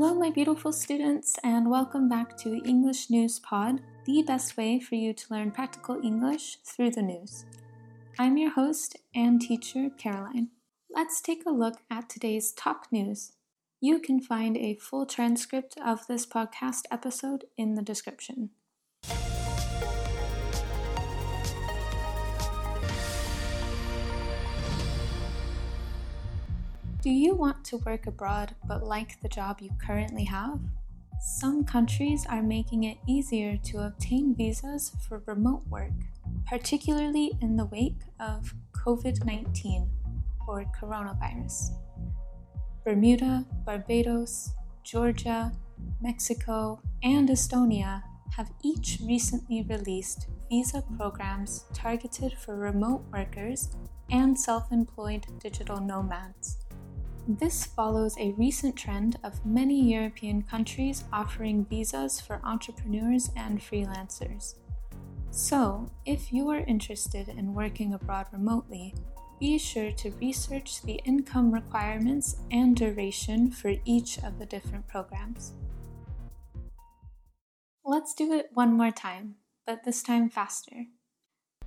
Hello, my beautiful students, and welcome back to English News Pod, the best way for you to learn practical English through the news. I'm your host and teacher, Caroline. Let's take a look at today's top news. You can find a full transcript of this podcast episode in the description. Do you want to work abroad but like the job you currently have? Some countries are making it easier to obtain visas for remote work, particularly in the wake of COVID 19 or coronavirus. Bermuda, Barbados, Georgia, Mexico, and Estonia have each recently released visa programs targeted for remote workers and self employed digital nomads. This follows a recent trend of many European countries offering visas for entrepreneurs and freelancers. So, if you are interested in working abroad remotely, be sure to research the income requirements and duration for each of the different programs. Let's do it one more time, but this time faster.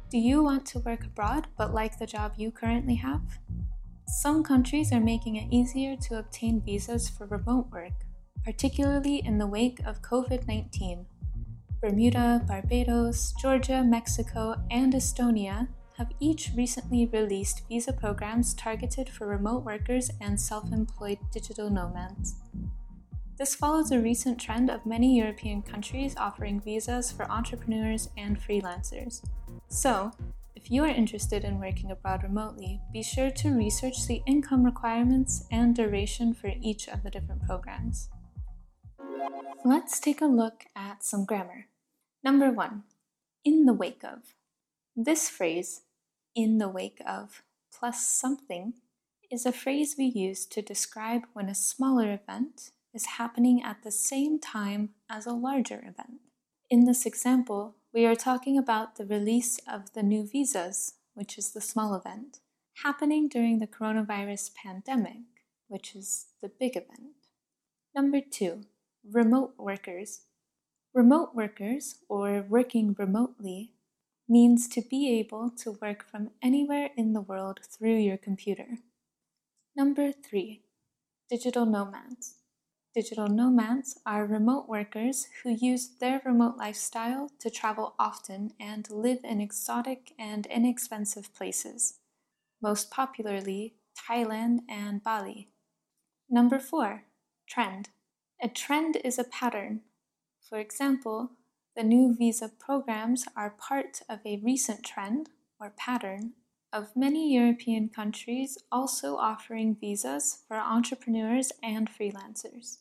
Do you want to work abroad but like the job you currently have? Some countries are making it easier to obtain visas for remote work, particularly in the wake of COVID 19. Bermuda, Barbados, Georgia, Mexico, and Estonia have each recently released visa programs targeted for remote workers and self employed digital nomads. This follows a recent trend of many European countries offering visas for entrepreneurs and freelancers. So, if you are interested in working abroad remotely, be sure to research the income requirements and duration for each of the different programs. Let's take a look at some grammar. Number one, in the wake of. This phrase, in the wake of, plus something, is a phrase we use to describe when a smaller event is happening at the same time as a larger event. In this example, we are talking about the release of the new visas, which is the small event, happening during the coronavirus pandemic, which is the big event. Number two, remote workers. Remote workers, or working remotely, means to be able to work from anywhere in the world through your computer. Number three, digital nomads. Digital nomads are remote workers who use their remote lifestyle to travel often and live in exotic and inexpensive places, most popularly Thailand and Bali. Number four, trend. A trend is a pattern. For example, the new visa programs are part of a recent trend or pattern of many European countries also offering visas for entrepreneurs and freelancers.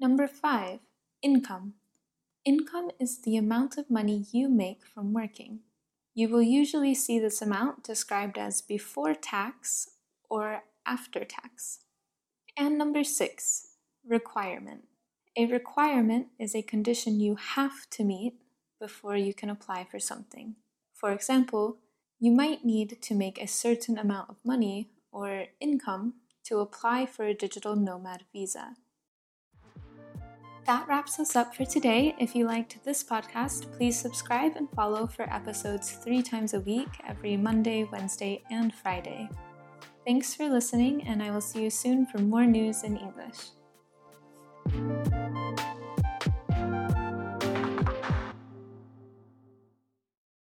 Number five, income. Income is the amount of money you make from working. You will usually see this amount described as before tax or after tax. And number six, requirement. A requirement is a condition you have to meet before you can apply for something. For example, you might need to make a certain amount of money or income to apply for a digital nomad visa. That wraps us up for today. If you liked this podcast, please subscribe and follow for episodes three times a week, every Monday, Wednesday, and Friday. Thanks for listening, and I will see you soon for more news in English.